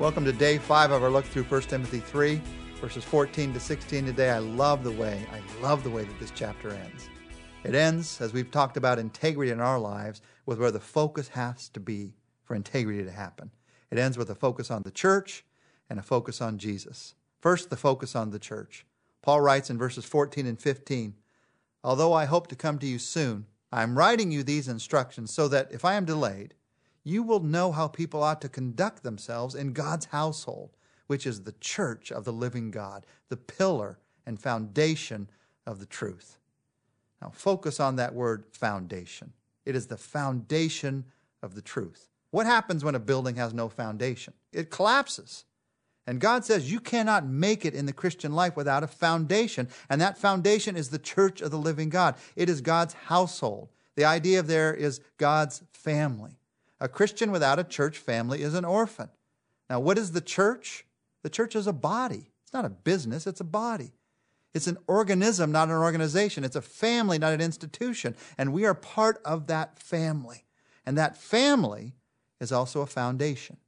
Welcome to day five of our look through 1 Timothy 3, verses 14 to 16 today. I love the way, I love the way that this chapter ends. It ends, as we've talked about integrity in our lives, with where the focus has to be for integrity to happen. It ends with a focus on the church and a focus on Jesus. First, the focus on the church. Paul writes in verses 14 and 15 Although I hope to come to you soon, I am writing you these instructions so that if I am delayed, you will know how people ought to conduct themselves in God's household, which is the church of the living God, the pillar and foundation of the truth. Now, focus on that word foundation. It is the foundation of the truth. What happens when a building has no foundation? It collapses. And God says you cannot make it in the Christian life without a foundation. And that foundation is the church of the living God. It is God's household. The idea there is God's family. A Christian without a church family is an orphan. Now, what is the church? The church is a body. It's not a business, it's a body. It's an organism, not an organization. It's a family, not an institution. And we are part of that family. And that family is also a foundation.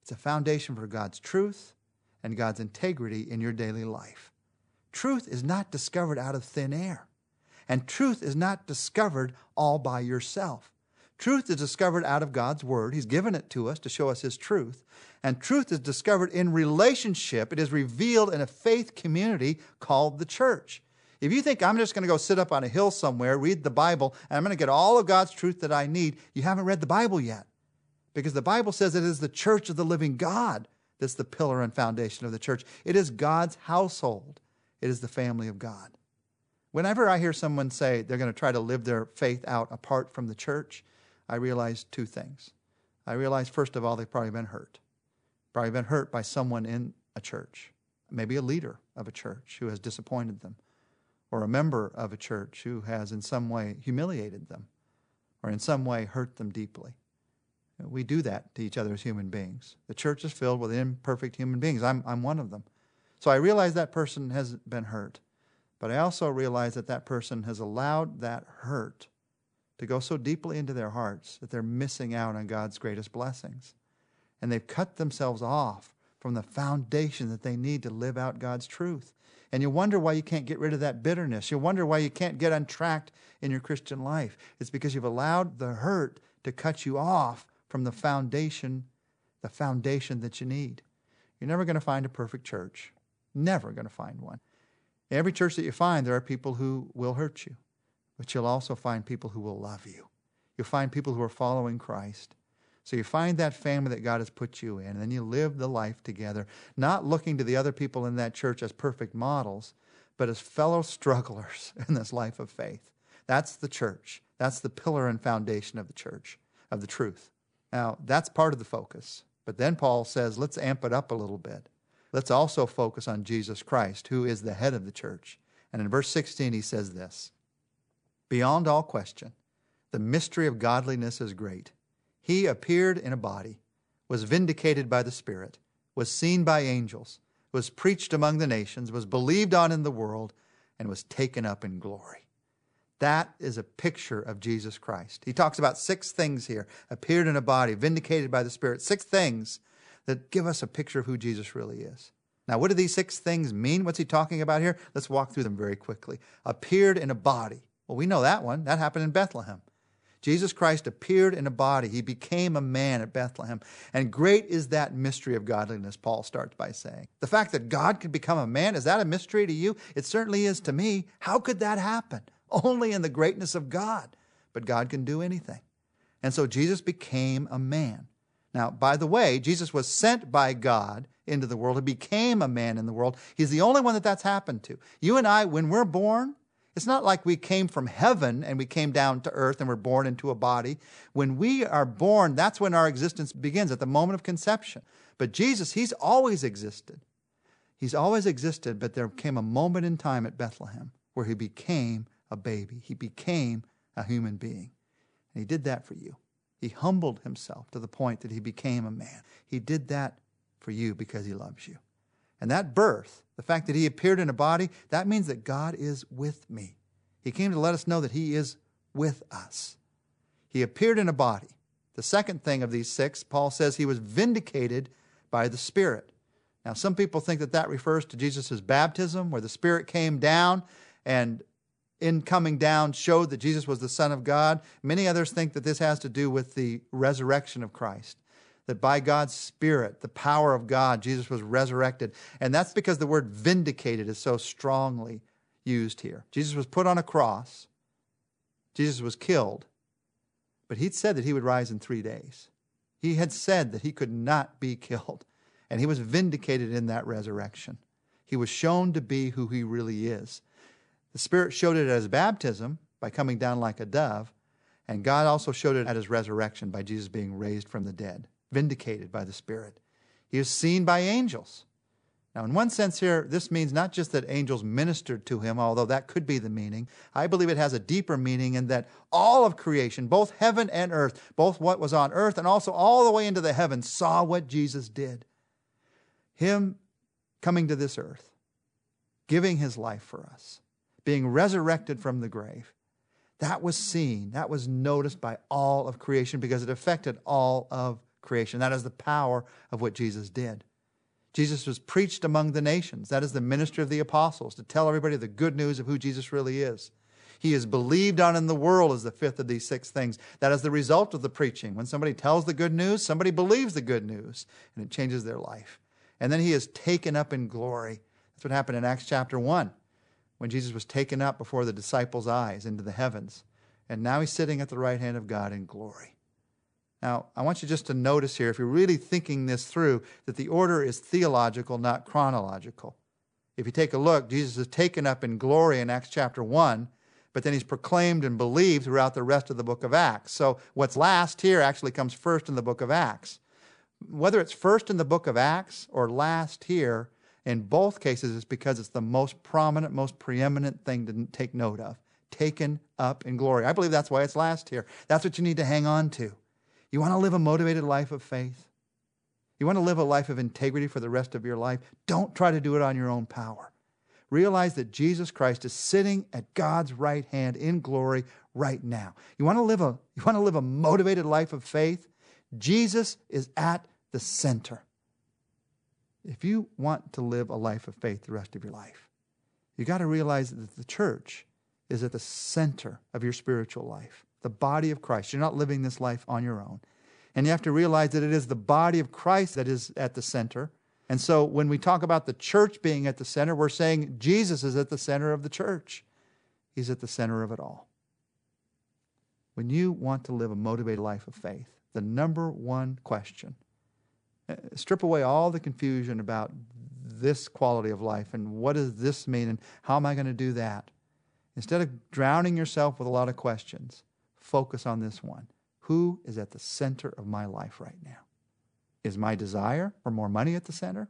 It's a foundation for God's truth and God's integrity in your daily life. Truth is not discovered out of thin air. And truth is not discovered all by yourself. Truth is discovered out of God's Word. He's given it to us to show us His truth. And truth is discovered in relationship. It is revealed in a faith community called the church. If you think I'm just going to go sit up on a hill somewhere, read the Bible, and I'm going to get all of God's truth that I need, you haven't read the Bible yet. Because the Bible says it is the church of the living God that's the pillar and foundation of the church. It is God's household, it is the family of God. Whenever I hear someone say they're going to try to live their faith out apart from the church, I realize two things. I realize, first of all, they've probably been hurt. Probably been hurt by someone in a church, maybe a leader of a church who has disappointed them, or a member of a church who has in some way humiliated them, or in some way hurt them deeply. We do that to each other as human beings. The church is filled with imperfect human beings. I'm, I'm one of them. So I realize that person has been hurt. But I also realize that that person has allowed that hurt to go so deeply into their hearts that they're missing out on God's greatest blessings. And they've cut themselves off from the foundation that they need to live out God's truth. And you wonder why you can't get rid of that bitterness. You wonder why you can't get untracked in your Christian life. It's because you've allowed the hurt to cut you off from the foundation, the foundation that you need. You're never going to find a perfect church. Never going to find one. Every church that you find, there are people who will hurt you, but you'll also find people who will love you. You'll find people who are following Christ. So you find that family that God has put you in, and then you live the life together, not looking to the other people in that church as perfect models, but as fellow strugglers in this life of faith. That's the church. That's the pillar and foundation of the church, of the truth. Now, that's part of the focus. But then Paul says, let's amp it up a little bit. Let's also focus on Jesus Christ, who is the head of the church. And in verse 16, he says this Beyond all question, the mystery of godliness is great. He appeared in a body, was vindicated by the Spirit, was seen by angels, was preached among the nations, was believed on in the world, and was taken up in glory. That is a picture of Jesus Christ. He talks about six things here appeared in a body, vindicated by the Spirit, six things that give us a picture of who Jesus really is. Now, what do these six things mean? What's he talking about here? Let's walk through them very quickly. Appeared in a body. Well, we know that one. That happened in Bethlehem. Jesus Christ appeared in a body. He became a man at Bethlehem. And great is that mystery of godliness, Paul starts by saying. The fact that God could become a man, is that a mystery to you? It certainly is to me. How could that happen? only in the greatness of God. But God can do anything. And so Jesus became a man. Now, by the way, Jesus was sent by God into the world. He became a man in the world. He's the only one that that's happened to. You and I, when we're born, it's not like we came from heaven and we came down to earth and we're born into a body. When we are born, that's when our existence begins, at the moment of conception. But Jesus, He's always existed. He's always existed, but there came a moment in time at Bethlehem where He became a baby. He became a human being. And he did that for you. He humbled himself to the point that he became a man. He did that for you because he loves you. And that birth, the fact that he appeared in a body, that means that God is with me. He came to let us know that he is with us. He appeared in a body. The second thing of these six, Paul says he was vindicated by the Spirit. Now, some people think that that refers to Jesus' baptism, where the Spirit came down and in coming down showed that Jesus was the Son of God. Many others think that this has to do with the resurrection of Christ, that by God's Spirit, the power of God, Jesus was resurrected. And that's because the word vindicated is so strongly used here. Jesus was put on a cross, Jesus was killed, but he'd said that he would rise in three days. He had said that he could not be killed, and he was vindicated in that resurrection. He was shown to be who he really is. The Spirit showed it at his baptism by coming down like a dove, and God also showed it at his resurrection by Jesus being raised from the dead, vindicated by the Spirit. He is seen by angels. Now, in one sense, here, this means not just that angels ministered to him, although that could be the meaning. I believe it has a deeper meaning in that all of creation, both heaven and earth, both what was on earth and also all the way into the heavens, saw what Jesus did. Him coming to this earth, giving his life for us, being resurrected from the grave. That was seen, that was noticed by all of creation because it affected all of creation. That is the power of what Jesus did. Jesus was preached among the nations. That is the ministry of the apostles, to tell everybody the good news of who Jesus really is. He is believed on in the world as the fifth of these six things. That is the result of the preaching. When somebody tells the good news, somebody believes the good news, and it changes their life. And then he is taken up in glory. That's what happened in Acts chapter 1, when Jesus was taken up before the disciples' eyes into the heavens. And now he's sitting at the right hand of God in glory. Now, I want you just to notice here, if you're really thinking this through, that the order is theological, not chronological. If you take a look, Jesus is taken up in glory in Acts chapter 1, but then he's proclaimed and believed throughout the rest of the book of Acts. So what's last here actually comes first in the book of Acts. Whether it's first in the book of Acts or last here, in both cases, it's because it's the most prominent, most preeminent thing to take note of. Taken up in glory. I believe that's why it's last here. That's what you need to hang on to. You want to live a motivated life of faith? You want to live a life of integrity for the rest of your life? Don't try to do it on your own power. Realize that Jesus Christ is sitting at God's right hand in glory right now. You want to live a you want to live a motivated life of faith? Jesus is at the center. If you want to live a life of faith the rest of your life, you got to realize that the church is at the center of your spiritual life the body of Christ. You're not living this life on your own. And you have to realize that it is the body of Christ that is at the center. And so when we talk about the church being at the center, we're saying Jesus is at the center of the church. He's at the center of it all. When you want to live a motivated life of faith, the number one question, uh, strip away all the confusion about this quality of life and what does this mean and how am I going to do that? Instead of drowning yourself with a lot of questions, focus on this one. Who is at the center of my life right now? Is my desire for more money at the center?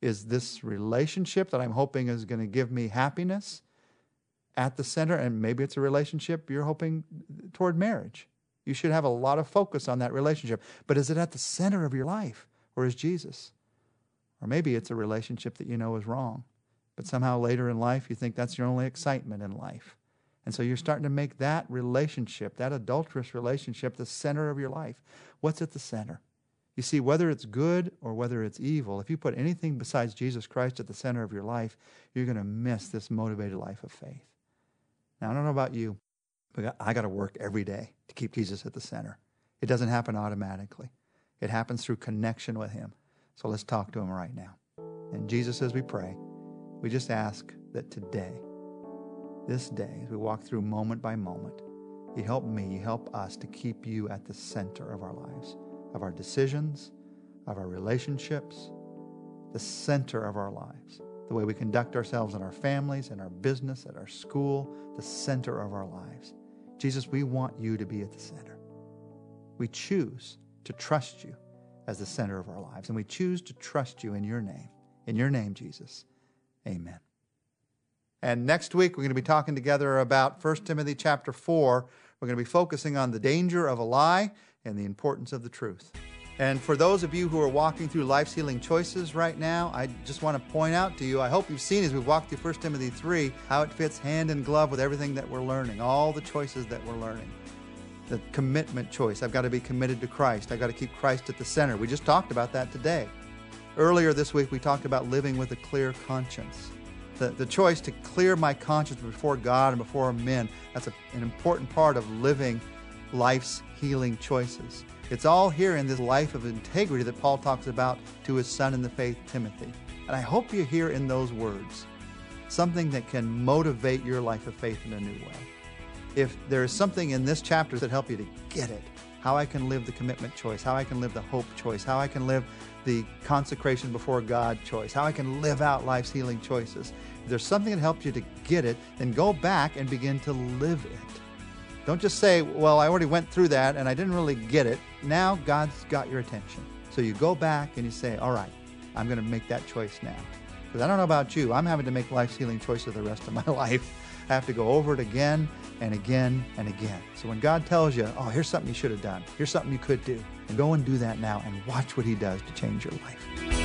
Is this relationship that I'm hoping is going to give me happiness at the center? And maybe it's a relationship you're hoping toward marriage. You should have a lot of focus on that relationship. But is it at the center of your life? Or is Jesus? Or maybe it's a relationship that you know is wrong. But somehow later in life, you think that's your only excitement in life. And so you're starting to make that relationship, that adulterous relationship, the center of your life. What's at the center? You see, whether it's good or whether it's evil, if you put anything besides Jesus Christ at the center of your life, you're going to miss this motivated life of faith. Now, I don't know about you, but I got to work every day to keep Jesus at the center. It doesn't happen automatically, it happens through connection with Him. So let's talk to Him right now. And Jesus, as we pray, we just ask that today, this day, as we walk through moment by moment, you help me, you help us to keep you at the center of our lives, of our decisions, of our relationships, the center of our lives, the way we conduct ourselves in our families, in our business, at our school, the center of our lives. Jesus, we want you to be at the center. We choose to trust you as the center of our lives, and we choose to trust you in your name. In your name, Jesus. Amen. And next week, we're going to be talking together about 1 Timothy chapter 4. We're going to be focusing on the danger of a lie and the importance of the truth. And for those of you who are walking through life's healing choices right now, I just want to point out to you, I hope you've seen as we've walked through 1 Timothy 3, how it fits hand in glove with everything that we're learning, all the choices that we're learning. the commitment choice. I've got to be committed to Christ. I've got to keep Christ at the center. We just talked about that today. Earlier this week, we talked about living with a clear conscience. The, the choice to clear my conscience before God and before men, that's a, an important part of living life's healing choices. It's all here in this life of integrity that Paul talks about to his son in the faith, Timothy. And I hope you hear in those words something that can motivate your life of faith in a new way. If there is something in this chapter that help you to get it, how I can live the commitment choice, how I can live the hope choice, how I can live the consecration before God choice, how I can live out life's healing choices. If there's something that helps you to get it, then go back and begin to live it. Don't just say, Well, I already went through that and I didn't really get it. Now God's got your attention. So you go back and you say, All right, I'm going to make that choice now. Because I don't know about you, I'm having to make life's healing choices the rest of my life. I have to go over it again and again and again. So when God tells you, oh, here's something you should have done, here's something you could do, and go and do that now and watch what He does to change your life.